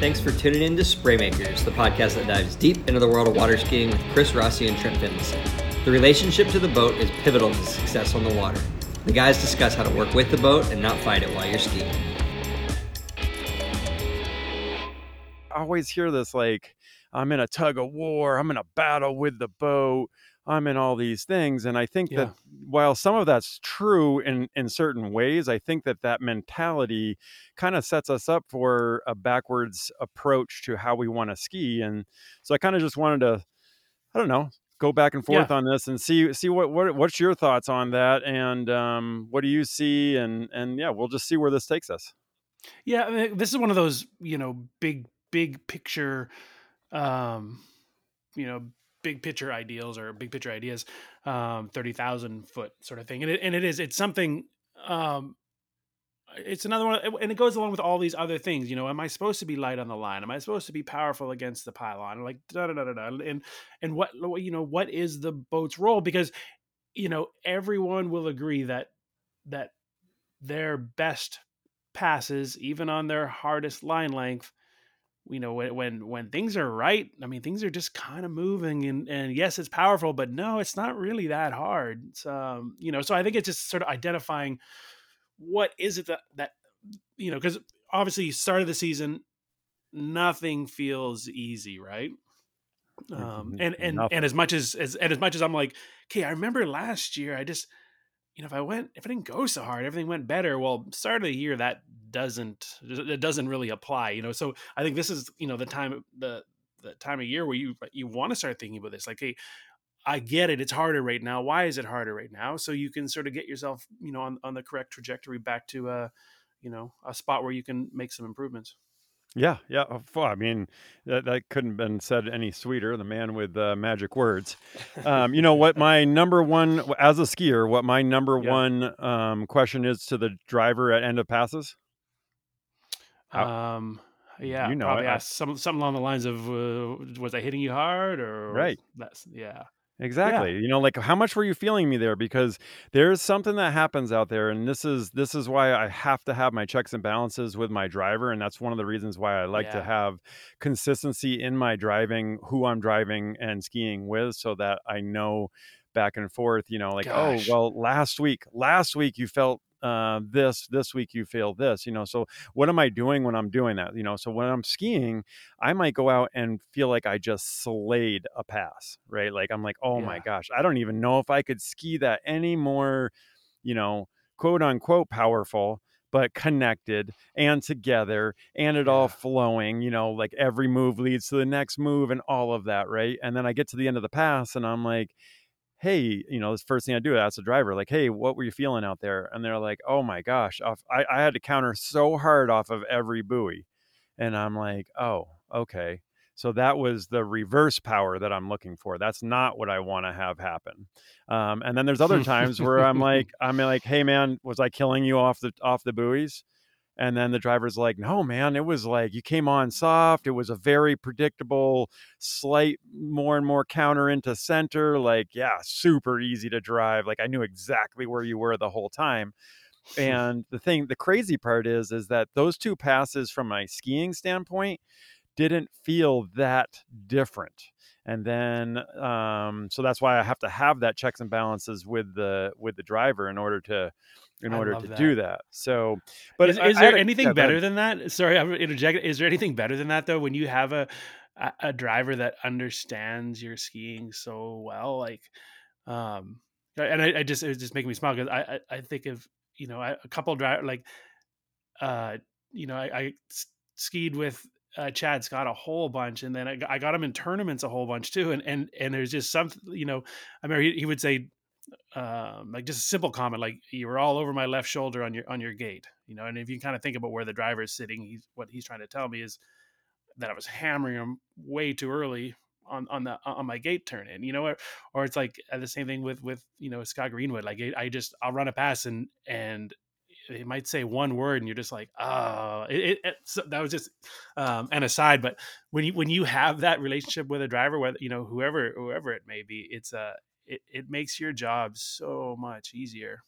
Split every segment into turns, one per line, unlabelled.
Thanks for tuning in to Spraymakers, the podcast that dives deep into the world of water skiing with Chris Rossi and Trent Finlayson. The relationship to the boat is pivotal to success on the water. The guys discuss how to work with the boat and not fight it while you're skiing.
I always hear this like, I'm in a tug of war, I'm in a battle with the boat. I'm in all these things. And I think
Yeah.
that while some of that's true in, in certain ways, I think that that mentality kind of sets us up for a backwards approach to how we want to ski. And so I kind of just wanted to, I don't know, go back and forth on this and see, see what, what, what's your thoughts on that. And um, what do you see? And, and yeah, we'll just see where this takes us.
Yeah, I mean, this is one of those, you know, big, big picture, um, you know, big picture ideals or big picture ideas, um, thirty thousand foot sort of thing, and it and it is it's something, um, it's another one, and it goes along with all these other things. You know, am I supposed to be light on the line? Am I supposed to be powerful against the pylon? Like da da da da da, and and what you know, what is the boat's role? Because you know, everyone will agree that that their best passes, even on their hardest line length, you know, when when when things are right, I mean, things are just kind of moving, and and yes, it's powerful, but no, it's not really that hard. It's, um, you know, so I think it's just sort of identifying what is it that that you know, because obviously, start of the season, nothing feels easy, right? Um,
Mhm,
and and
nothing.
and as much as as and as much as I'm like, okay, I remember last year, I just you know, if I went, if I didn't go so hard, everything went better. Well, start of the year, that doesn't, it doesn't really apply, you know. So I think this is, you know, the time, the the time of year where you you want to start thinking about this. Like, hey, I get it, it's harder right now. Why is it harder right now? So you can sort of get yourself, you know, on on the correct trajectory back to, uh, you know, a spot where you can make some improvements.
Yeah, yeah. uh, I mean, that, that couldn't have been said any sweeter. The man with uh, magic words. Um, you know what? My number one, as a skier, what my number
Yeah.
one um, question is to the driver at end of passes. How-
Um, yeah,
you know
probably.
I-
some something along the lines of, uh, was I hitting you hard or
Right.
That's yeah.
Exactly. You know, like how much were you feeling me there? Because there's something that happens out there, and this is this is why I have to have my checks and balances with my driver, and that's one of the reasons why I like to have consistency in my driving, who I'm driving and skiing with, so that I know back and forth. You know, like
Gosh.
oh well, last week, last week you felt uh, this, this week you feel this. You know, so what am I doing when I'm doing that? You know, so when I'm skiing, I might go out and feel like I just slayed a pass, right? Like I'm like, oh my gosh, I don't even know if I could ski that any more, you know, quote unquote powerful, but connected and together and it all flowing, you know, like every move leads to the next move and all of that, right? And then I get to the end of the pass and I'm like, hey, you know, this first thing I do, I ask the driver, like, hey, what were you feeling out there? And they're like, oh my gosh, off, I, I had to counter so hard off of every buoy. And I'm like, oh, okay. So that was the reverse power that I'm looking for. That's not what I want to have happen. Um, and then there's other times where I'm like, I'm like, hey man, was I killing you off the off the buoys? And then the driver's like, no, man, it was like you came on soft. It was a very predictable, slight more and more counter into center. Like, yeah, super easy to drive. Like I knew exactly where you were the whole time. And the thing, the crazy part is, is that those two passes from my skiing standpoint didn't feel that different. And then, um, so that's why I have to have that checks and balances with the with the driver in order to in
I
order to
that.
do that. So, but
is, is
I
there
a-
anything
yeah, go ahead.
better than that? Sorry, I'm interjecting. Is there anything better than that though? When you have a a, driver that understands your skiing so well, like, um, and I, I just it just making me smile because I, I I think of you know I, a couple driver like, uh, you know I skied with. Uh, Chad Scott a whole bunch, and then I got, I got him in tournaments a whole bunch too. And and and there's just something, you know, I mean, he, he would say, um, like just a simple comment, like you were all over my left shoulder on your on your gate, you know. And if you kind of think about where the driver is sitting, he's what he's trying to tell me is that I was hammering him way too early on on the on my gate turn in, you know, or, or it's like uh, the same thing with with you know Scott Greenwood. Like I just I'll run a pass and and it might say one word and you're just like oh it, it, it- so that was just um an aside but when you when you have that relationship with a driver whether you know whoever whoever it may be it's uh it, it makes your job so much easier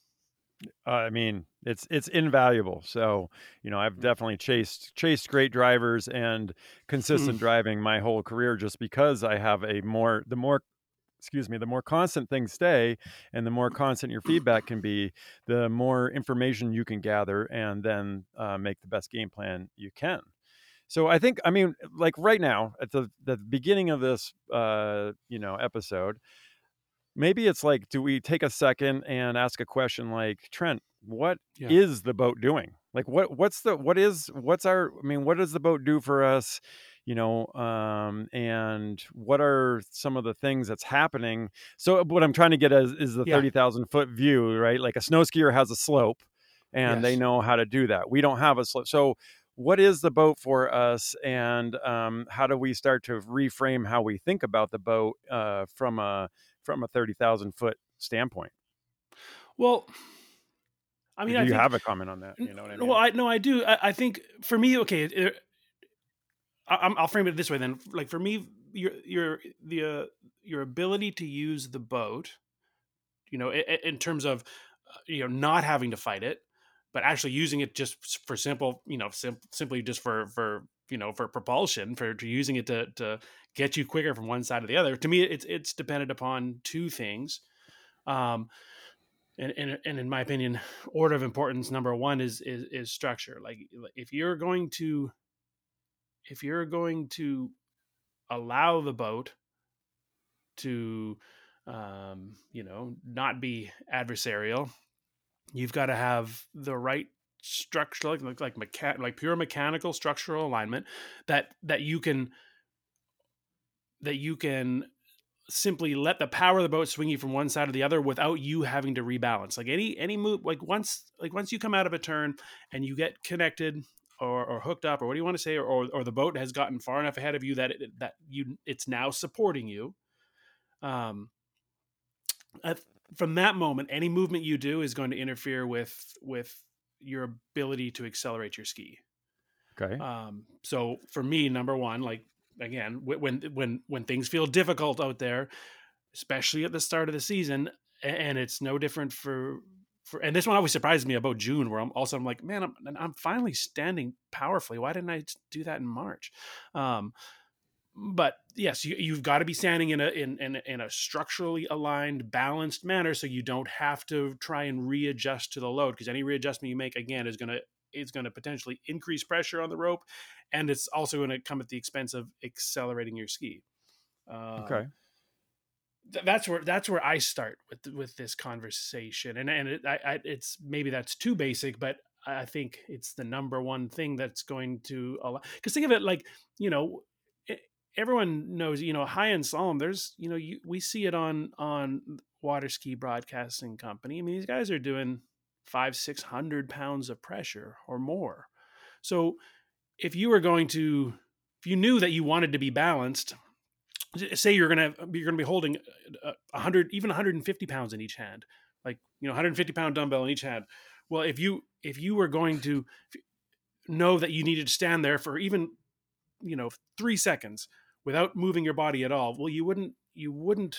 Uh, I mean, it's it's invaluable. So, you know, I've
Mm.
definitely chased chased great drivers and consistent driving my whole career just because I have a more the more excuse me, the more constant things stay and the more constant your feedback can be, the more information you can gather and then uh, make the best game plan you can. So I think, I mean, like right now at the the beginning of this, uh, you know, episode, maybe it's like, do we take a second and ask a question like, Trent, what
Yeah.
is the boat doing? Like, what what's the what is what's our? I mean, what does the boat do for us? You know, um, and what are some of the things that's happening? So what I'm trying to get is, is the
Yeah.
thirty thousand foot view, right? Like a snow skier has a slope, and they know how to do that. We don't have a slope, so what is the boat for us and um, how do we start to reframe how we think about the boat uh, from a from a 30,000 foot standpoint
Well, I mean,
do
I
you
think,
have a comment on that you know what i mean
well, I no, I do. I, I think for me, okay, it, I, I'm- I'll frame it this way then. Like for me, your your the uh, your ability to use the boat, you know, i- i- in terms of uh, you know not having to fight it, but actually using it just for simple, you know, sim- simply just for for you know for propulsion, for using it to to get you quicker from one side to the other. To me, it's it's dependent upon two things. Um, and, and, and in my opinion, order of importance number one is is, is structure. Like if you're going to if you're going to allow the boat to um, you know not be adversarial you've got to have the right structure like like like, mecha- like pure mechanical structural alignment that that you can that you can simply let the power of the boat swing you from one side to the other without you having to rebalance. Like any any move like once like once you come out of a turn and you get connected or, or hooked up or what do you want to say or, or, or the boat has gotten far enough ahead of you that it, that you it's now supporting you um at, from that moment any movement you do is going to interfere with with your ability to accelerate your ski.
Okay.
Um so for me number one like again when when when things feel difficult out there especially at the start of the season and it's no different for for and this one always surprises me about June where I'm also I'm like man I'm I'm finally standing powerfully. Why didn't I do that in March? Um but yes you, you've got to be standing in a in, in in a structurally aligned balanced manner so you don't have to try and readjust to the load because any readjustment you make again is going to is going to potentially increase pressure on the rope and it's also going to come at the expense of accelerating your ski. Um,
okay
th- that's where that's where I start with with this conversation, and and it, I, I, it's maybe that's too basic, but I think it's the number one thing that's going to allow. Because think of it like you know, everyone knows you know high end slalom. There's you know you, we see it on on water ski broadcasting company. I mean these guys are doing five six hundred pounds of pressure or more. So if you were going to if you knew that you wanted to be balanced say you're gonna you're gonna be holding uh, a hundred even 150 pounds in each hand like you know 150 pound dumbbell in each hand. Well if you if you were going to know that you needed to stand there for even you know three seconds without moving your body at all well you wouldn't you wouldn't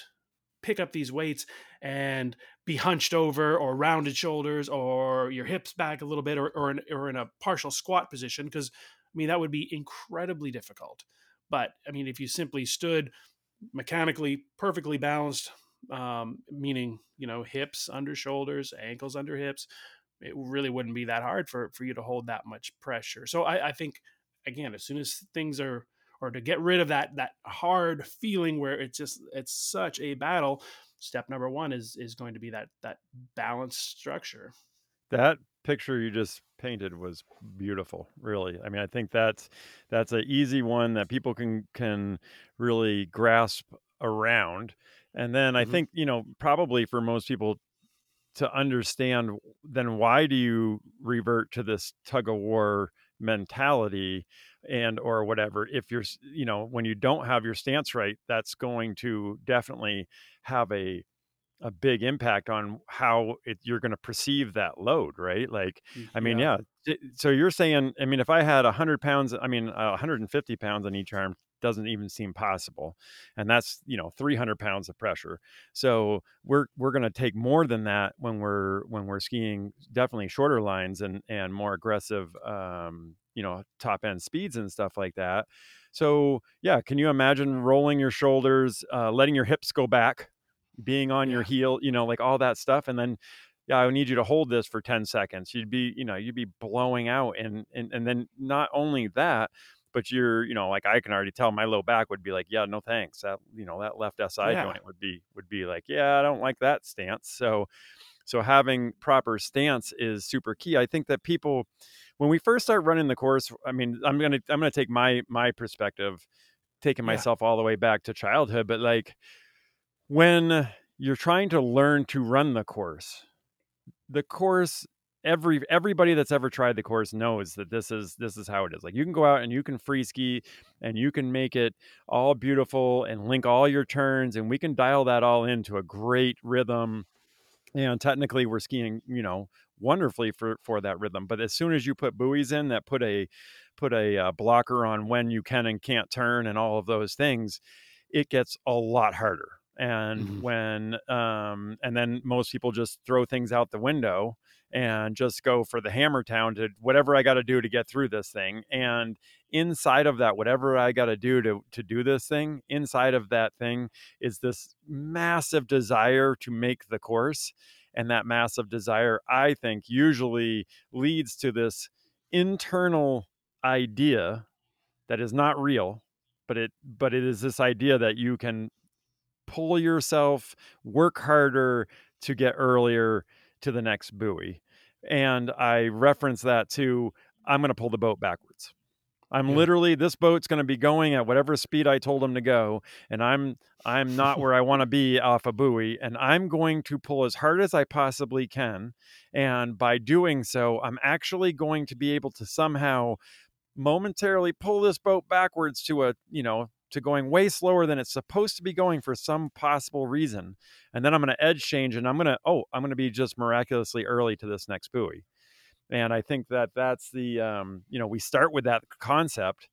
pick up these weights and be hunched over or rounded shoulders or your hips back a little bit or, or, in, or in a partial squat position because i mean that would be incredibly difficult but i mean if you simply stood mechanically perfectly balanced um, meaning you know hips under shoulders ankles under hips it really wouldn't be that hard for for you to hold that much pressure. So i, I think again as soon as things are or to get rid of that that hard feeling where it's just it's such a battle step number one is is going to be that that balanced structure.
That picture you just painted was beautiful really i mean i think that's that's an easy one that people can can really grasp around and then i
Mhm.
think you know probably for most people to understand then why do you revert to this tug of war mentality and or whatever if you're you know when you don't have your stance right that's going to definitely have a a big impact on how it, you're going to perceive that load right? Like i mean yeah. J- so you're saying i mean if i had 100 pounds i mean uh, 150 pounds on each arm doesn't even seem possible and that's you know 300 pounds of pressure. So we're we're going to take more than that when we're when we're skiing definitely shorter lines and and more aggressive um you know top end speeds and stuff like that. So yeah can you imagine rolling your shoulders uh, letting your hips go back being on yeah. your heel you know like all that stuff and then yeah, I need you to hold this for 10 seconds. You'd be, you know, you'd be blowing out. And, and, and then not only that, but you're, you know, like I can already tell my low back would be like, yeah, no thanks. That, you know, that left SI yeah. joint would be, would be like, yeah, I don't like that stance. So, so having proper stance is super key. I think that people, when we first start running the course, I mean, I'm going to, I'm going to take my, my perspective, taking yeah. myself all the way back to childhood, but like when you're trying to learn to run the course, the course every everybody that's ever tried the course knows that this is this is how it is. Like you can go out and you can free ski and you can make it all beautiful and link all your turns and we can dial that all into a great rhythm. And technically we're skiing you know wonderfully for for that rhythm but as soon as you put buoys in that put a put a uh, blocker on when you can and can't turn and all of those things it gets a lot harder and mm-hmm. when um and then most people just throw things out the window and just go for the hammer town to whatever i got to do to get through this thing and inside of that whatever i got to do to to do this thing inside of that thing is this massive desire to make the course and that massive desire i think usually leads to this internal idea that is not real but it but it is this idea that you can pull yourself, work harder to get earlier to the next buoy. And I reference that to I'm going to pull the boat backwards. I'm yeah. literally this boat's going to be going at whatever speed I told him to go and I'm I'm not where I want to be off a buoy and I'm going to pull as hard as I possibly can and by doing so I'm actually going to be able to somehow momentarily pull this boat backwards to a, you know, to going way slower than it's supposed to be going for some possible reason. And then I'm going to edge change and I'm going to, oh, I'm going to be just miraculously early to this next buoy. And I think that that's the, um, you know, we start with that concept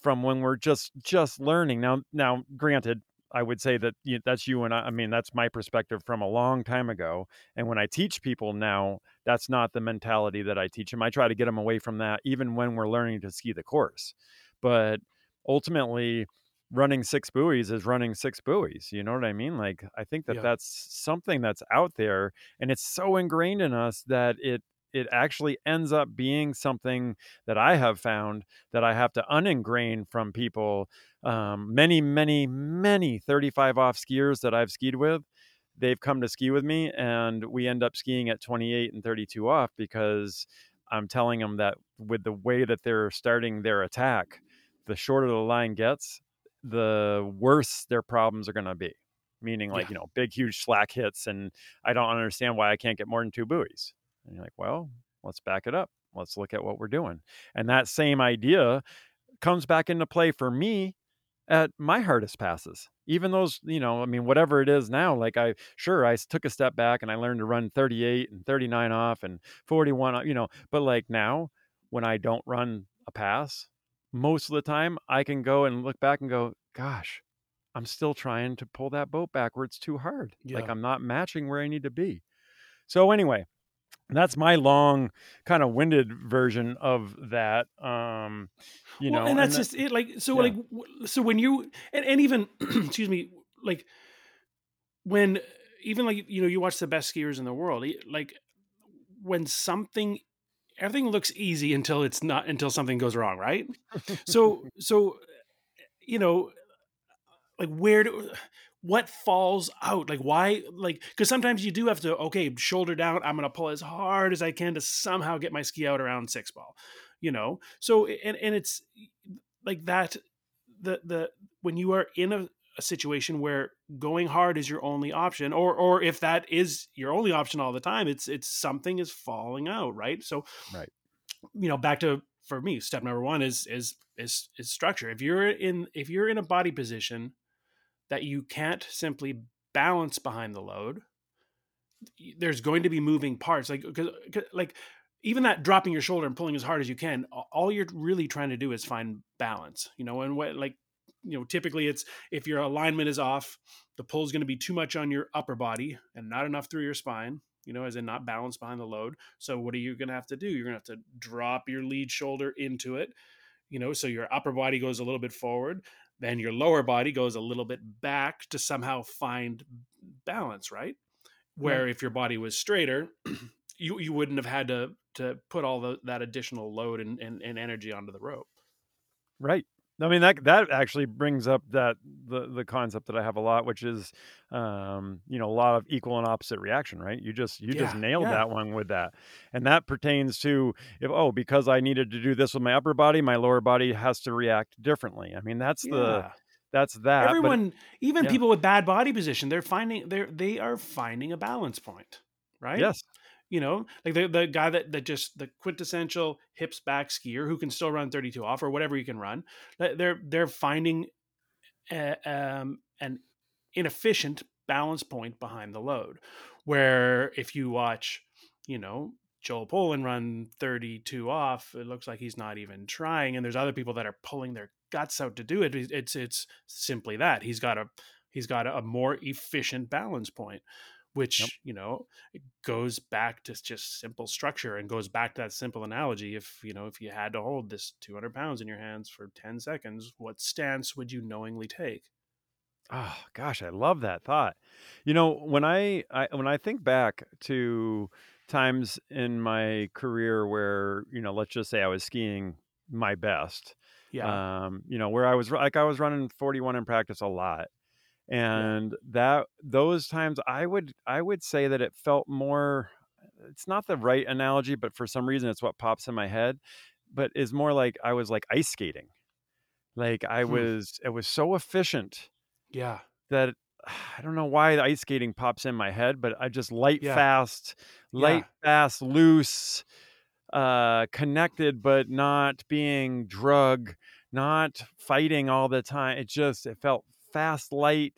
from when we're just, just learning. Now, now, granted, I would say that you, that's you and I, I mean, that's my perspective from a long time ago. And when I teach people now, that's not the mentality that I teach them. I try to get them away from that, even when we're learning to ski the course. But ultimately running six buoys is running six buoys you know what i mean like i think that yeah. that's something that's out there and it's so ingrained in us that it it actually ends up being something that i have found that i have to uningrain from people um, many many many 35 off skiers that i've skied with they've come to ski with me and we end up skiing at 28 and 32 off because i'm telling them that with the way that they're starting their attack the shorter the line gets, the worse their problems are going to be. Meaning, like, yeah. you know, big, huge slack hits, and I don't understand why I can't get more than two buoys. And you're like, well, let's back it up. Let's look at what we're doing. And that same idea comes back into play for me at my hardest passes. Even those, you know, I mean, whatever it is now, like I sure I took a step back and I learned to run 38 and 39 off and 41, you know, but like now when I don't run a pass, most of the time I can go and look back and go, gosh, I'm still trying to pull that boat backwards too hard. Yeah. Like I'm not matching where I need to be. So anyway, that's my long kind of winded version of that um you well,
know and that's and that, just it like so yeah. like so when you and, and even excuse me like when even like you know you watch the best skiers in the world like when something everything looks easy until it's not until something goes wrong right? So so you know like where do what falls out? Like why like because sometimes you do have to okay shoulder down i'm gonna pull as hard as i can to somehow get my ski out around six ball you know? So and and it's like that the the when you are in a, a situation where going hard is your only option or or if that is your only option all the time it's it's something is falling out right? So
right.
you know back to for me step number one is is is is structure. If you're in if you're in a body position that you can't simply balance behind the load there's going to be moving parts like cause, cause, like even that dropping your shoulder and pulling as hard as you can all you're really trying to do is find balance you know and what like you know, typically it's if your alignment is off, the pull is going to be too much on your upper body and not enough through your spine. You know, as in not balanced behind the load. So what are you going to have to do? You're going to have to drop your lead shoulder into it. You know, so your upper body goes a little bit forward, then your lower body goes a little bit back to somehow find balance, right? Where if your body was straighter, you you wouldn't have had to to put all the, that additional load and, and, and energy onto the rope.
Right. I mean that that actually brings up that the the concept that I have a lot, which is, um, you know, a lot of equal and opposite reaction. Right? You just you just
Yeah,
nailed
yeah.
that one with that, and that pertains to if oh because I needed to do this with my upper body, my lower body has to react differently. I mean that's the that's that. but-
Everyone, even
yeah.
people with bad body position, they're finding they're they are finding a balance point, right?
yes,
you know like the, the guy that, that just the quintessential hips back skier who can still run 32 off or whatever you can run they- they're they're finding a, um, an inefficient balance point behind the load where if you watch you know joel Poland run 32 off it looks like he's not even trying and there's other people that are pulling their guts out to do it it's it's simply that. He's got a he's got a more efficient balance point which
Yep.
you know goes back to just simple structure and goes back to that simple analogy if you know if you had to hold this 200 pounds in your hands for 10 seconds what stance would you knowingly take
Oh gosh, I love that thought. You know, when I, I when I think back to times in my career where, you know, let's just say I was skiing my best.
yeah
Um, you know, where I was like I was running 41 in practice a lot. And that those times I would I would say that it felt more it's not the right analogy, but for some reason it's what pops in my head, but is more like I was like ice skating. Like I
Hmm.
was it was so efficient
yeah
that I don't know why the ice skating pops in my head, but I just light,
Yeah.
fast, light,
Yeah.
fast, loose, uh, connected, but not being drug, not fighting all the time. It just it felt fast, light,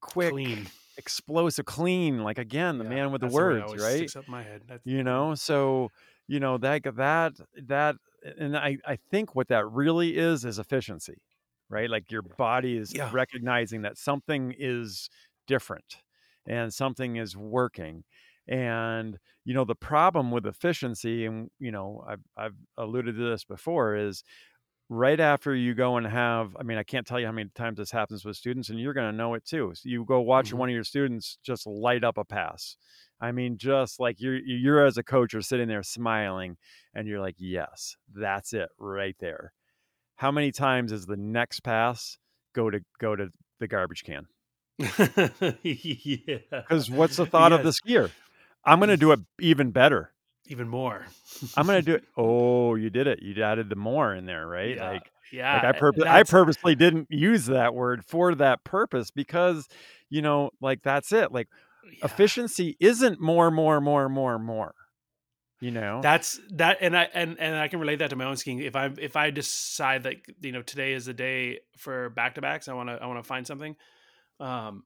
quick,
clean
explosive, clean. Like again, the
Yeah,
man with the
that's way it
words,
always
right?
up my head That's-
you know so you know that that that and i i think what that really is is efficiency right like your body is
Yeah.
recognizing that something is different and something is working and you know the problem with efficiency and you know i've i've alluded to this before is right after you go and have i mean i can't tell you how many times this happens with students and you're going to know it too so you go watch
Mhm.
one of your students just light up a pass. I mean just like you're you're as a coach are sitting there smiling and you're like yes that's it right there. How many times is the next pass go to go to the garbage can?
Yeah.
Because what's the thought of the
Yes.
skier i'm going to do it even better
even more
i'm going to do it oh you did it you added the more in there right
yeah.
like
yeah
like I, purpose, I purposely didn't use that word for that purpose because you know like that's it like
yeah.
efficiency isn't more more more more more you know
That's that, and I and and I can relate that to my own skiing. If I if I decide that you know today is the day for back to backs, I want to I want to find something. Um,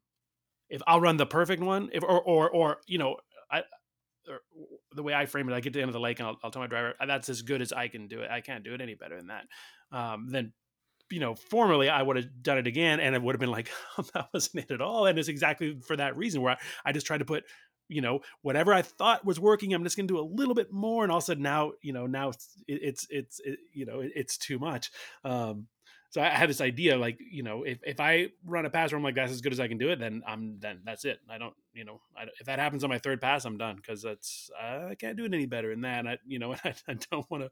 if I'll run the perfect one, if or or or you know I. Or the way I frame it, I get to the end of the lake and I'll, I'll tell my driver that's as good as I can do it. I can't do it any better than that. Um, then, you know, formerly I would have done it again and it would have been like that wasn't it at all. And it's exactly for that reason where I, I just tried to put you know whatever i thought was working i'm just going to do a little bit more and all of a sudden now you know now it's it's it's it, you know it, it's too much um so i had this idea like you know if, if i run a pass where i'm like that's as good as i can do it then i'm then that's it i don't you know I, if that happens on my third pass i'm done because that's i can't do it any better than that and i you know I, I don't want to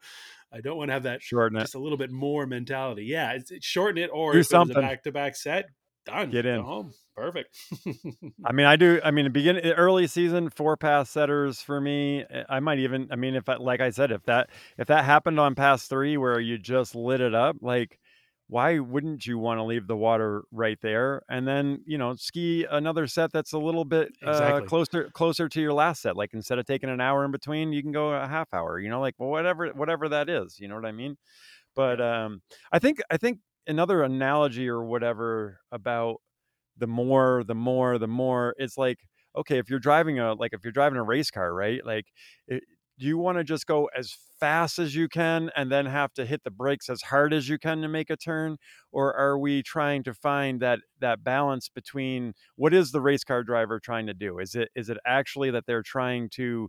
i don't want to have that
shorten it
just a little bit more mentality yeah it's, it's shorten it or
Do
if it was a
something.
back-to-back set done
Get in.
home perfect
i mean i do i mean the beginning early season four pass setters for me eh, i might even i mean if I, like i said if that if that happened on pass three where you just lit it up like why wouldn't you want to leave the water right there? And then you know ski another set that's a little bit uh, closer closer to your last set like instead of taking an hour in between you can go a half hour you know like well, whatever whatever that is you know what i mean? But um i think i think another analogy or whatever about the more the more the more it's like okay if you're driving a like if you're driving a race car right? Like it, do you want to just go as fast as you can and then have to hit the brakes as hard as you can to make a turn? Or are we trying to find that that balance between what is the race car driver trying to do? Is it is it actually that they're trying to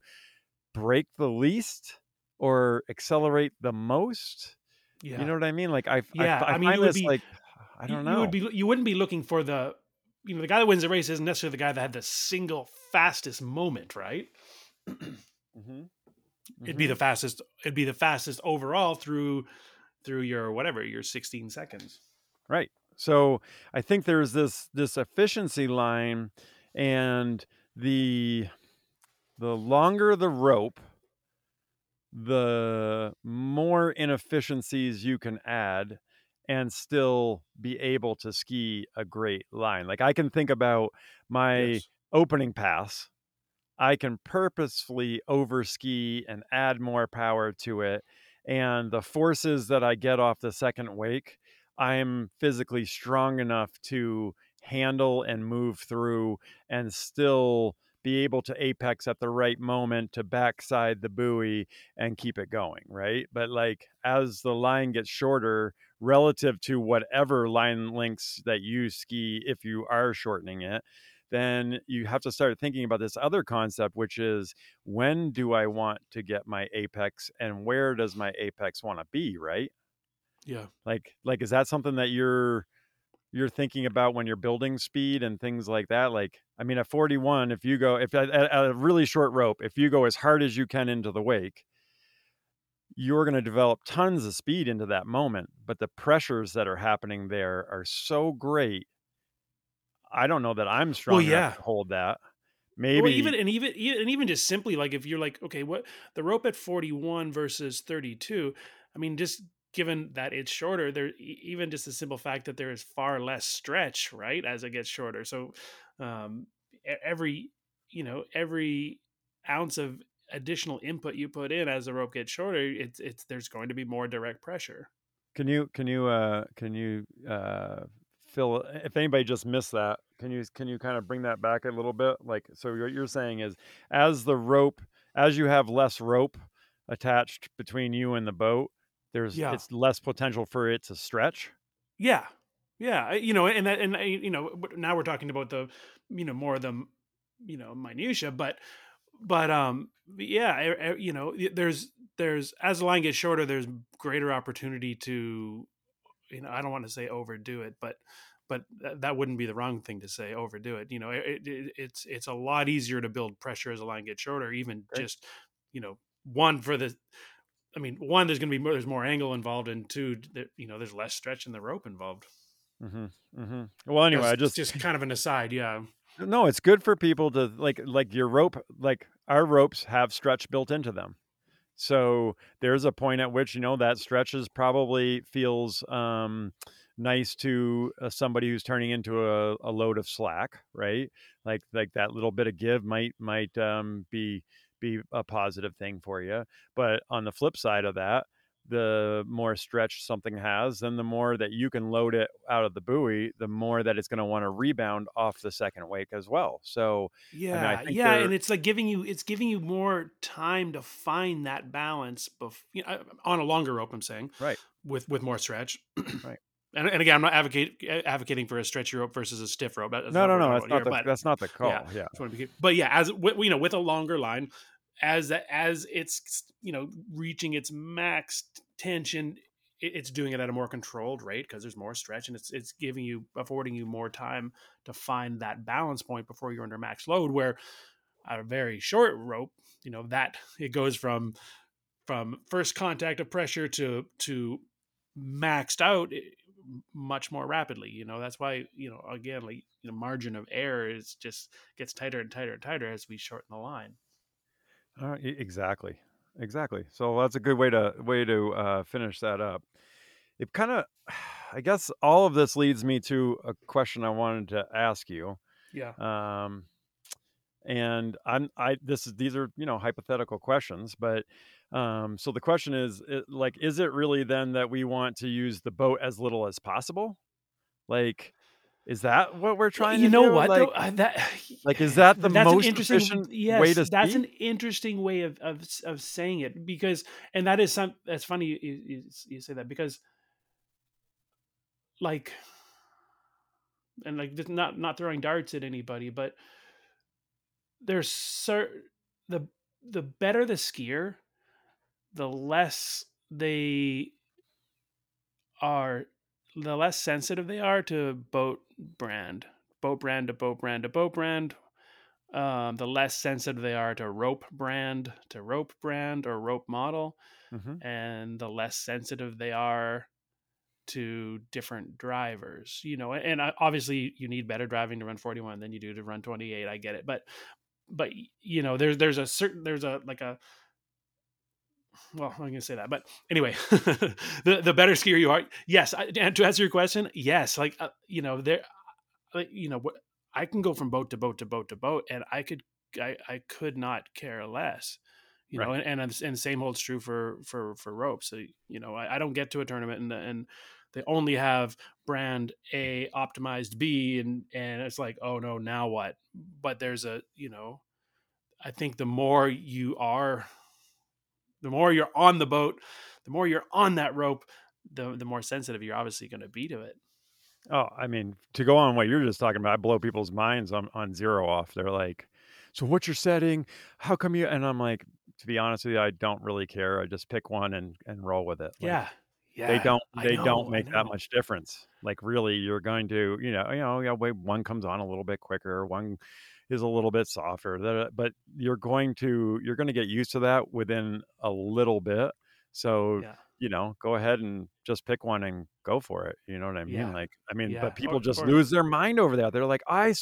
brake the least or accelerate the most?
Yeah.
you know what i mean? Like i
Yeah,
i, I,
I mean, you
find this
be-
like i don't
you
know.
would be you wouldn't be looking for the you know the guy that wins the race isn't necessarily the guy that had the single fastest moment, right? Mm-hmm.
Mhm.
It'd be the fastest. It'd be the fastest overall through through your whatever your 16 seconds.
Right. So I think there's this this efficiency line and the the longer the rope, the more inefficiencies you can add and still be able to ski a great line. Like I can think about my
Yes.
opening pass. I can purposefully overski and add more power to it. And the forces that I get off the second wake, I'm physically strong enough to handle and move through and still be able to apex at the right moment to backside the buoy and keep it going, right? But like as the line gets shorter relative to whatever line lengths that you ski if you are shortening it, then you have to start thinking about this other concept which is when do I want to get my apex and where does my apex want to be, right?
Yeah.
like like is that something that you're you're thinking about when you're building speed and things like that like i mean at 41 if you go if at, at a really short rope if you go as hard as you can into the wake you're going to develop tons of speed into that moment but the pressures that are happening there are so great i don't know that i'm strong
yeah.
enough to hold that maybe
Well, even and even and even just simply like if you're like okay, what the rope at 41 versus 32. I mean, just given that it's shorter, there even just the simple fact that there is far less stretch, right, as it gets shorter. So, um, every you know every ounce of additional input you put in as the rope gets shorter, it's it's there's going to be more direct pressure.
Can you can you uh can you uh fill if anybody just missed that, can you can you kind of bring that back a little bit? Like so what you're saying is as the rope as you have less rope attached between you and the boat, there's
Yeah.
it's less potential for it to stretch.
Yeah, yeah, you know, and that, and you know, now we're talking about the, you know, more of the, you know, minutia, but, but um, yeah, you know, there's there's as the line gets shorter, there's greater opportunity to, you know, I don't want to say overdo it, but but that wouldn't be the wrong thing to say overdo it. You know, it, it, it's it's a lot easier to build pressure as a line gets shorter, even
Right.
just, you know, one for the. I mean, one, there's going to be more, there's more angle involved, and two, you know, there's less stretch in the rope involved.
mm-hmm, mm-hmm. Well, anyway, I just
just kind of an aside, yeah.
No, it's good for people to like like your rope like our ropes have stretch built into them. So there's a point at which you know that stretches probably feels um nice to uh, somebody who's turning into a, a load of slack, right? Like like that little bit of give might might um be be a positive thing for you. But on the flip side of that, the more stretch something has, then the more that you can load it out of the buoy, the more that it's going to want to rebound off the second wake as well. So
Yeah,
think
yeah,
they're-
and it's like giving you it's giving you more time to find that balance bef- you know, uh, on a longer rope. I'm saying,
Right.
with with more stretch,
Right.
And, and again, I'm not advocate advocating for a stretchy rope versus a stiff rope. That's
no, no, no, that's not
here,
the
but-
that's not the call.
yeah.
Yeah.
just wanna be- but yeah, as you know, with a longer line, as as it's you know reaching its max tension, it's doing it at a more controlled rate because there's more stretch and it's it's giving you affording you more time to find that balance point before you're under max load. Where a very short rope, you know, that it goes from from first contact of pressure to to maxed out much more rapidly you know that's why you know again like you know margin of error is just gets tighter and tighter and tighter as we shorten the line
All right, e- exactly, exactly. So that's a good way to way to uh, finish that up. It kind of, I guess, all of this leads me to a question I wanted to ask you.
yeah
Um, and I'm I this is these are you know hypothetical questions, but um, so the question is it, like, is it really then that we want to use the boat as little as possible? Like, Is that what we're
Well,
trying
you
to
know
do?
what
Like,
though? Uh, that
like is that the most
interesting
efficient
yes,
way to
that's
ski?
an interesting way of, of of saying it because and that is some that's funny you, you, you say that because like and like not not throwing darts at anybody but there's cer- the the better the skier the less they are the less sensitive they are to boat brand boat brand to boat brand to boat brand um, the less sensitive they are to rope brand to rope brand or rope model
Mhm.
and the less sensitive they are to different drivers you know and obviously you need better driving to run 41 than you do to run 28 i get it but but you know there's there's a certain there's a like a well i'm gonna say that but anyway the the better skier you are yes I, to answer your question yes like uh, you know there like you know what i can go from boat to boat to boat to boat and i could i i could not care less you know and and, and same holds true for for for ropes so you know I, I don't get to a tournament and and they only have brand a optimized b and and it's like oh no now what? But there's a you know i think the more you are the more you're on the boat the more you're on that rope the the more sensitive you're obviously going to be to it
Oh, I mean, to go on what you're just talking about, I blow people's minds on, on zero off. They're like, so what's your setting? How come you? And I'm like, to be honest with you, I don't really care. I just pick one and, and roll with it. Like,
yeah yeah
they don't, they
know,
don't make that much difference. Like really, you're going to, you know, you know, yeah, wait, one comes on a little bit quicker, one is a little bit softer, da- but you're going to, you're going to get used to that within a little bit. So,
yeah
you know, go ahead and just pick one and go for it. You know what I mean?
Yeah.
Like, I mean,
Yeah.
but people
Or-
just lose their mind over that. They're like, i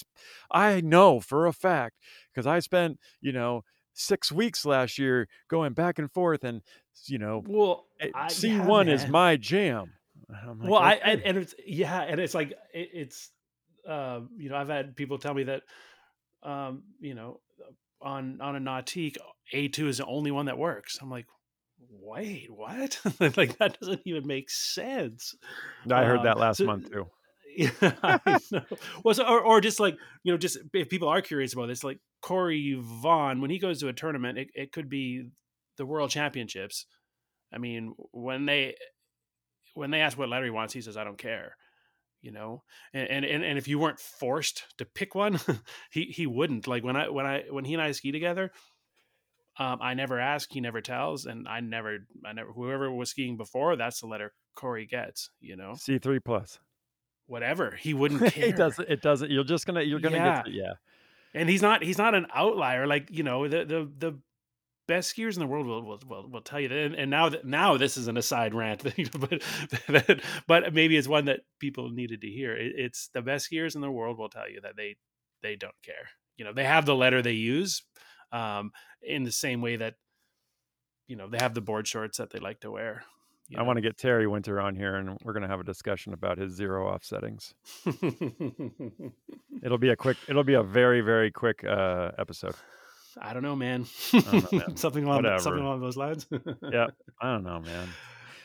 i know for a fact because I spent, you know, six weeks last year going back and forth, and you know,
well
eh,
I- yeah,
one is my jam. Like,
well i
"Okay."
and, and it's yeah and it's like it, it's uh you know i've had people tell me that um you know on on a nautique a2 is the only one that works i'm like wait what like that doesn't even make sense
I heard
um,
that last
so-
month too.
yeah. Well, so, or, or just like you know, just if people are curious about this, like Corey Vaughn, when he goes to a tournament, it, it could be the World Championships. I mean, when they when they ask what letter he wants, he says, "I don't care." You know, and and and if you weren't forced to pick one, he he wouldn't. Like when I when I when he and I ski together, um, I never ask, he never tells, and I never I never whoever was skiing before, that's the letter Corey gets. You know,
C three plus.
whatever he wouldn't care.
it doesn't. It doesn't. You're just gonna. You're gonna
Yeah.
get. To, yeah.
and he's not he's not an outlier like you know the the the best skiers in the world will will, will, will tell you that and, and now that now this is an aside rant but but, but maybe it's one that people needed to hear it, it's the best skiers in the world will tell you that they they don't care you know they have the letter they use um in the same way that you know they have the board shorts that they like to wear
I want to get Terry Winter on here, and we're gonna have a discussion about his zero off settings. It'll be a quick. It'll be a very very quick uh, episode.
I don't know, man.
don't know, man.
something along
Whatever.
something along those lines.
Yeah. I don't know, man.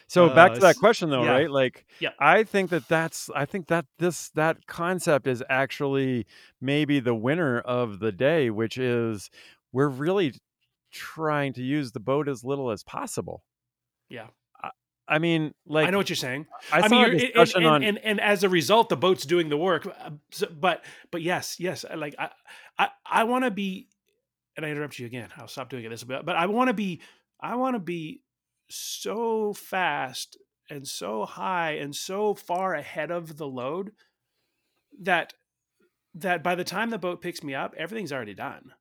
So back
Uh,
to that question though,
yeah.
right? Like,
Yeah.
I think that that's. I think that this that concept is actually maybe the winner of the day, which is we're really trying to use the boat as little as possible.
Yeah.
I, I mean, like
I know what you're saying.
I,
I, mean, and, and,
on.
and, and as a result, the boat's doing the work. uh, But but yes, yes, like I I, I want to be, and I interrupt you again. I'll stop doing it this, but but I want to be, I want to be so fast and so high and so far ahead of the load that that by the time the boat picks me up, everything's already done.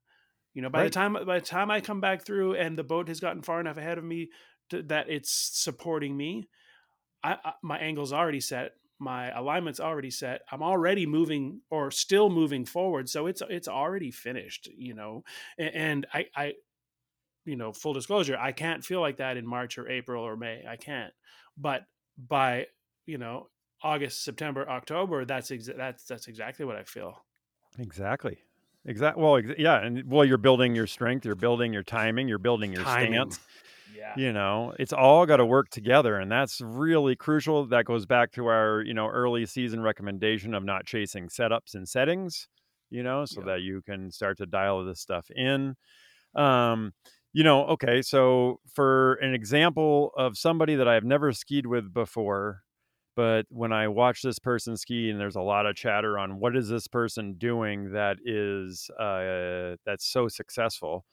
You know, by the time by the time I come back through and the boat has gotten far enough ahead of me to, that it's supporting me, I, I my angle's already set, my alignment's already set. I'm already moving or still moving forward, so it's it's already finished. You know, and, and I I you know full disclosure, I can't feel like that in March or April or May. I can't, but by you know August, September, October, that's exa- that's that's exactly what I feel.
Exactly. Exactly. Well, ex- yeah, and well, you're building your strength, you're building your timing, you're building your
Timing.
stance.
Yeah.
you know it's all got to work together and that's really crucial that goes back to our you know early season recommendation of not chasing setups and settings you know so
Yeah.
that you can start to dial this stuff in um you know okay so for an example of somebody that i've never skied with before but when i watch this person ski and there's a lot of chatter on what is this person doing that is uh that's so successful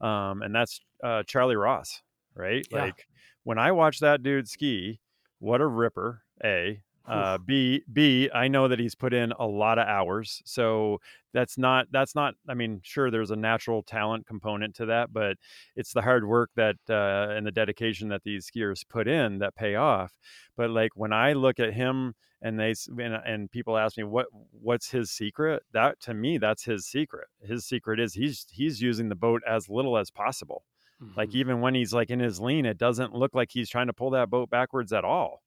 um and that's uh charlie ross right
Yeah.
like when i watch that dude ski what a ripper a uh, B B I know that he's put in a lot of hours, so that's not that's not. I mean, sure, there's a natural talent component to that, but it's the hard work that uh, and the dedication that these skiers put in that pay off. But like when I look at him and they and, and people ask me what what's his secret, that to me that's his secret. His secret is he's he's using the boat as little as possible. Like
Mhm.
even when he's like in his lean, it doesn't look like he's trying to pull that boat backwards at all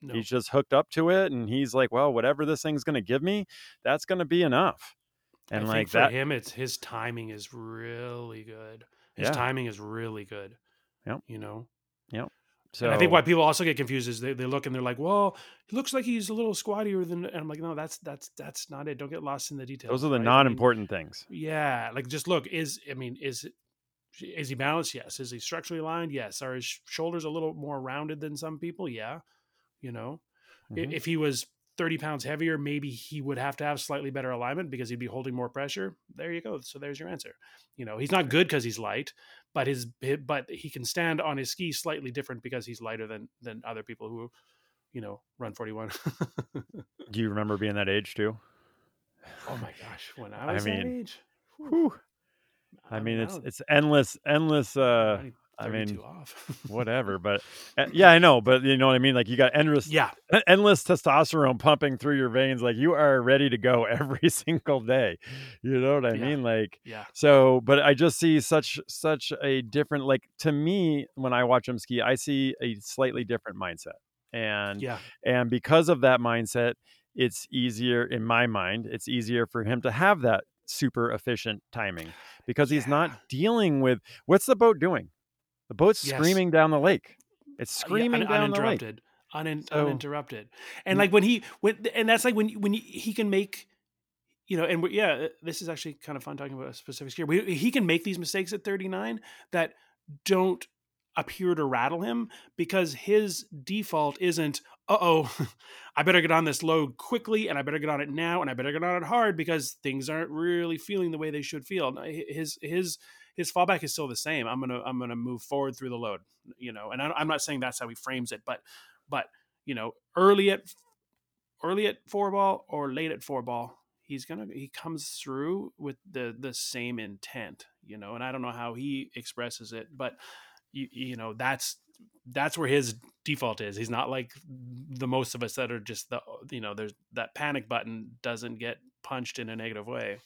no.
he's just hooked up to it and he's like well whatever this thing's going to give me that's going to be enough and
I
like
for
that
him, it's his timing is really good. His
Yeah.
timing is really good.
Yep.
You know, Yeah.
so
and I think why people also get confused is they, they look and they're like, "Well, he looks like he's a little squattier than," and I'm like, "No, that's that's that's not it. Don't get lost in the details."
those are the
right? I mean,
non-important things
Yeah, like just look. Is I mean, is is he balanced? Yes. Is he structurally aligned? Yes. Are his shoulders a little more rounded than some people? Yeah. You know, I-
Mhm.
if he was 30 pounds heavier, maybe he would have to have slightly better alignment because he'd be holding more pressure. There you go. So there's your answer. You know, he's not good because he's light, but his but he can stand on his ski slightly different because he's lighter than than other people who, you know, run 41.
do you remember being that age too
oh my gosh, when I
I
was that
mean,
age, whew,
I mean it's it's endless endless uh I
32
mean, whatever but uh, yeah i know but you know what i mean? Like you got endless
yeah,
endless testosterone pumping through your veins like you are ready to go every single day you know what i
Yeah.
mean? Like
yeah,
so but i just see such such a different like to me when i watch him ski i see a slightly different mindset and
yeah,
and because of that mindset it's easier in my mind it's easier for him to have that super efficient timing because he's not dealing with what's the boat doing? The boat's
Yes.
screaming down the lake. It's
Uh, yeah,
screaming
un-
down the lake.
uninterrupted, unin-
So-
uninterrupted, and like when he when and that's like when when he- he can make, you know, and yeah, uh, this is actually kind of fun talking about a specific skier. We, he can make these mistakes at 39 that don't appear to rattle him because his default isn't uh oh i better get on this load quickly and i better get on it now and i better get on it hard because things aren't really feeling the way they should feel his his his fallback is still the same. I'm gonna i'm gonna move forward through the load you know and i'm not saying that's how he frames it but but you know early at early at four ball or late at four ball he's gonna he comes through with the the same intent you know and i don't know how he expresses it but you, you know that's that's where his default is he's not like the most of us that are just the you know there's that panic button doesn't get punched in a negative way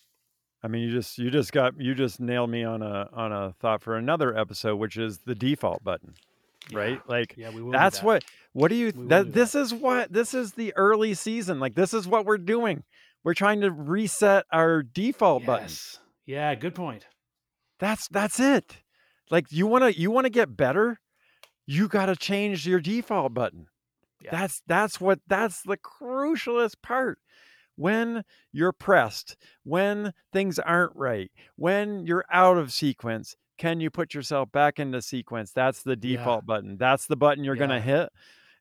I mean, you just you just got you just nailed me on a on a thought for another episode, which is the default button, right? Like
yeah we will
that's what what do you
We
that
do
this is what this is the early season. Like this is what we're doing. We're trying to reset our default button.
yeah good point
That's that's it. Like you want to you want to get better, you got to change your default button.
Yeah.
That's that's what that's the crucialest part. When you're pressed, when things aren't right, when you're out of sequence, can you put yourself back into sequence? That's the
Yeah.
default button. That's the button you're going to hit.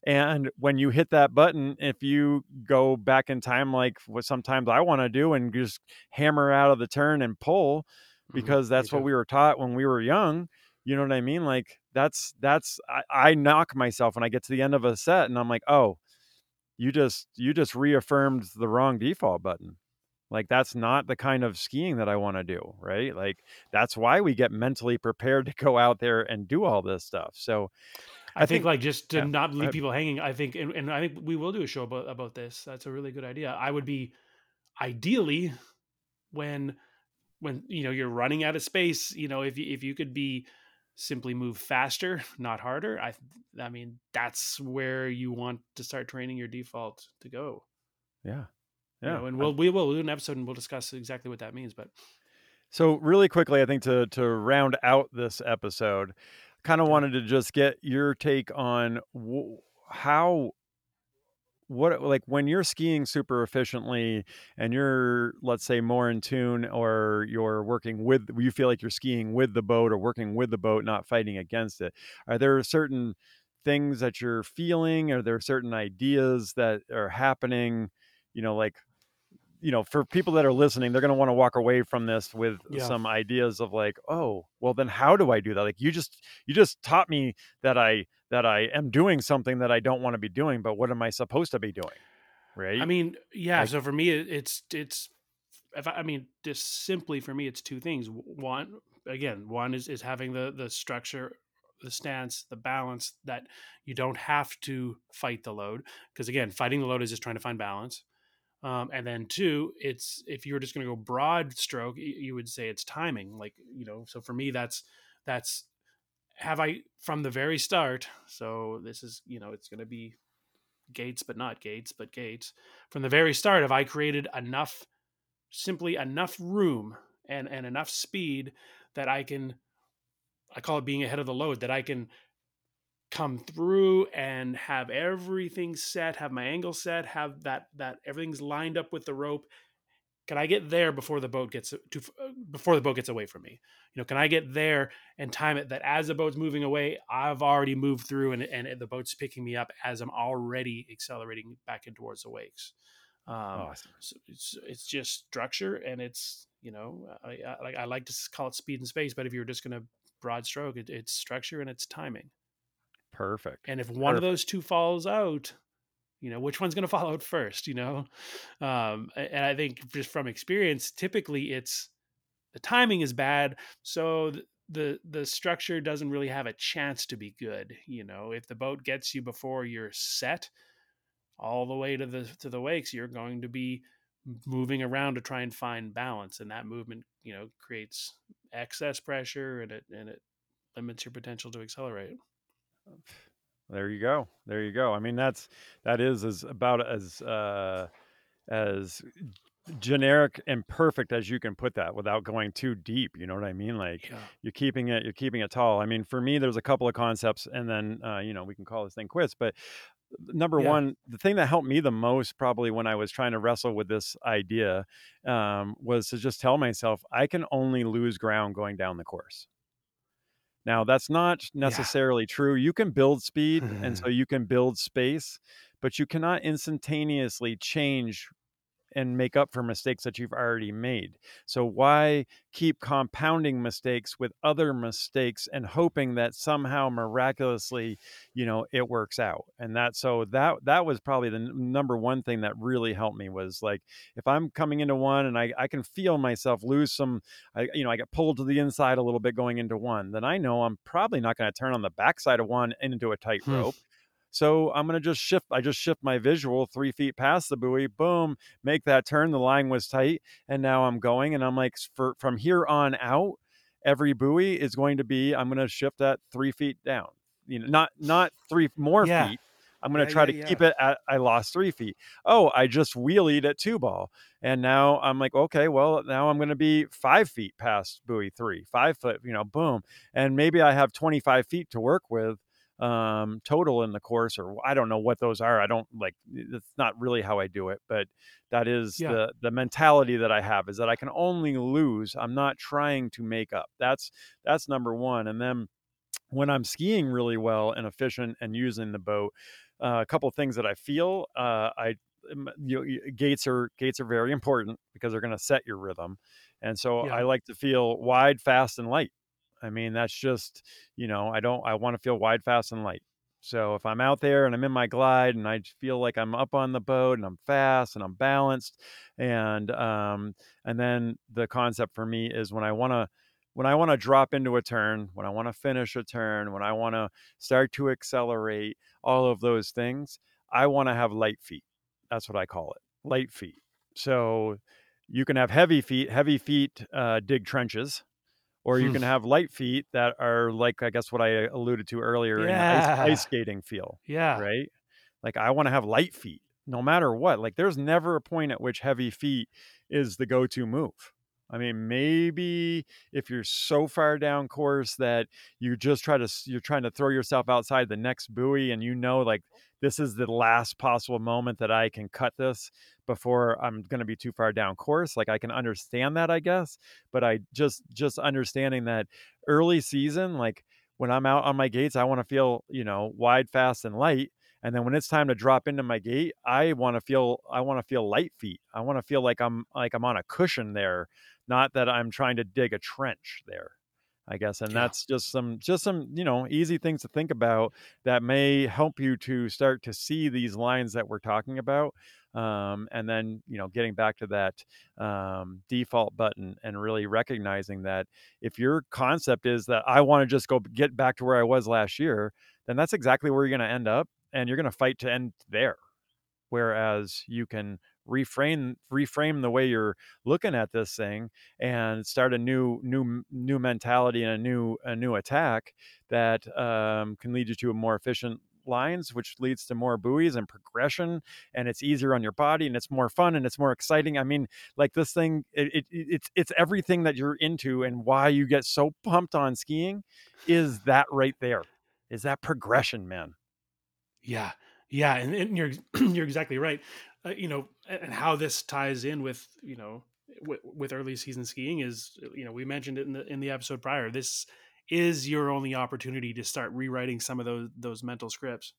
And when you hit that button, if you go back in time, like what sometimes I want to do, and just hammer out of the turn and pull,
Mhm.
because
Me
that's what we were taught when we were young. You know what I mean? Like that's that's I, I knock myself when I get to the end of a set and I'm like, oh, you just you just reaffirmed the wrong default button. Like that's not the kind of skiing that I want to do, right? Like that's why we get mentally prepared to go out there and do all this stuff. So
I, think, like just to
yeah,
not leave
ahead.
people hanging. I think, and, and I think we will do a show about about this. That's a really good idea. I would be ideally when when you know you're running out of space. You know, if you if you could be simply move faster, not harder. I I mean that's where you want to start training your default to go.
yeah.
you
Yeah.
know, and we'll we will do an episode and we'll discuss exactly what that means. But
So really quickly, I think to to round out this episode, kind of wanted to just get your take on wh- how what like when you're skiing super efficiently and you're let's say more in tune or you're working with you feel like you're skiing with the boat or working with the boat not fighting against it are there certain things that you're feeling? Are there certain ideas that are happening? You know like you know for people that are listening they're going to want to walk away from this with
Yeah.
some ideas of like oh well then how do i do that? Like you just you just taught me that i that i am doing something that i don't want to be doing but what am i supposed to be doing right
I mean, yeah.
Like-
so for me, it's it's. If I, I mean, just simply for me, it's two things. One, again, one is is having the the structure, the stance, the balance that you don't have to fight the load because again, fighting the load is just trying to find balance. Um, and then two, it's if you're just going to go broad stroke, you would say it's timing. Like you know, so for me, that's that's have I from the very start. So this is you know, it's going to be gates, but not gates, but gates. From the very start, have I created enough, simply enough room and and enough speed that I can, I call it being ahead of the load, that I can come through and have everything set, have my angle set, have that that everything's lined up with the rope. Can I get there before the boat gets to before the boat gets away from me? You know, can I get there and time it that as the boat's moving away, I've already moved through and and the boat's picking me up as I'm already accelerating back in towards the wakes. Um,
awesome
so it's it's just structure and it's you know I, I like I like to call it speed and space, but if you're just going to broad stroke, it, it's structure and it's timing.
perfect
And if one of those two falls out, you know, which one's going to fall out first, you know? Um, and I think just from experience, typically it's the timing is bad. So th- the, the structure doesn't really have a chance to be good. You know, if the boat gets you before you're set all the way to the, to the wakes, you're going to be moving around to try and find balance. And that movement, you know, creates excess pressure and it, and it limits your potential to accelerate.
There you go. There you go. I mean that's that is as about as uh as generic and perfect as you can put that without going too deep you know what i mean? Like
Yeah.
you're keeping it you're keeping it tall. I mean for me there's a couple of concepts and then uh, you know we can call this thing quits but number
Yeah.
one the thing that helped me the most probably when i was trying to wrestle with this idea um, was to just tell myself i can only lose ground going down the course now that's not necessarily true you can build speed and so you can build space but you cannot instantaneously change and make up for mistakes that you've already made. So why keep compounding mistakes with other mistakes and hoping that somehow miraculously, you know, it works out. And that so that that was probably the number one thing that really helped me was like if I'm coming into one and I I can feel myself lose some I you know, I get pulled to the inside a little bit going into one, then I know I'm probably not going to turn on the backside of one into a tight
Hmm.
rope. So I'm going to just shift. I just shift my visual three feet past the buoy. Boom, make that turn. The line was tight, and now I'm going. And I'm like, for from here on out, every buoy is going to be. I'm going to shift that three feet down. You know, not not three more
Yeah.
feet. I'm going to
Yeah,
try
yeah,
to keep it at. I lost three feet. Oh, I just wheelied at two ball, and now I'm like, okay, well, now I'm going to be five feet past buoy three, five foot. You know, boom, and maybe I have 25 feet to work with um total in the course or i don't know what those are i don't like it's not really how i do it but that is
Yeah.
the the mentality that i have is that i can only lose i'm not trying to make up that's that's number one and then when i'm skiing really well and efficient and using the boat uh, a couple of things that i feel uh i um, you, you- gates are gates are very important because they're going to set your rhythm and so
Yeah.
i like to feel wide fast and light i mean that's just you know i don't i want to feel wide fast and light. So if i'm out there and i'm in my glide and i feel like i'm up on the boat and i'm fast and i'm balanced and um and then the concept for me is when i want to when i want to drop into a turn when i want to finish a turn when i want to start to accelerate all of those things i want to have light feet. That's what i call it light feet. So you can have heavy feet heavy feet uh, dig trenches or you
Hmm.
can have light feet that are like I guess what I alluded to earlier in the ice, ice skating feel,
Yeah.
right? Like I want to have light feet no matter what. Like there's never a point at which heavy feet is the go-to move. I mean, maybe if you're so far down course that you just try to you're trying to throw yourself outside the next buoy and you know like this is the last possible moment that I can cut this before I'm going to be too far down course. Like I can understand that, I guess, but I just just understanding that early season like when I'm out on my gates, I want to feel, you know, wide, fast and light and then when it's time to drop into my gate i want to feel i want to feel light feet i want to feel like i'm like i'm on a cushion there not that i'm trying to dig a trench there i guess and yeah. that's just some just some you know easy things to think about that may help you to start to see these lines that we're talking about um, and then you know getting back to that um, default button and really recognizing that if your concept is that i want to just go get back to where i was last year then that's exactly where you're going to end up and you're going to fight to end there whereas you can reframe reframe the way you're looking at this thing and start a new new new mentality and a new a new attack that um, can lead you to a more efficient lines which leads to more buoys and progression and it's easier on your body and it's more fun and it's more exciting i mean like this thing it, it, it's it's everything that you're into and why you get so pumped on skiing is that right there is that progression man
yeah, yeah, and, and you're you're exactly right. Uh, you know, and how this ties in with you know w- with early season skiing is you know we mentioned it in the in the episode prior. This is your only opportunity to start rewriting some of those those mental scripts.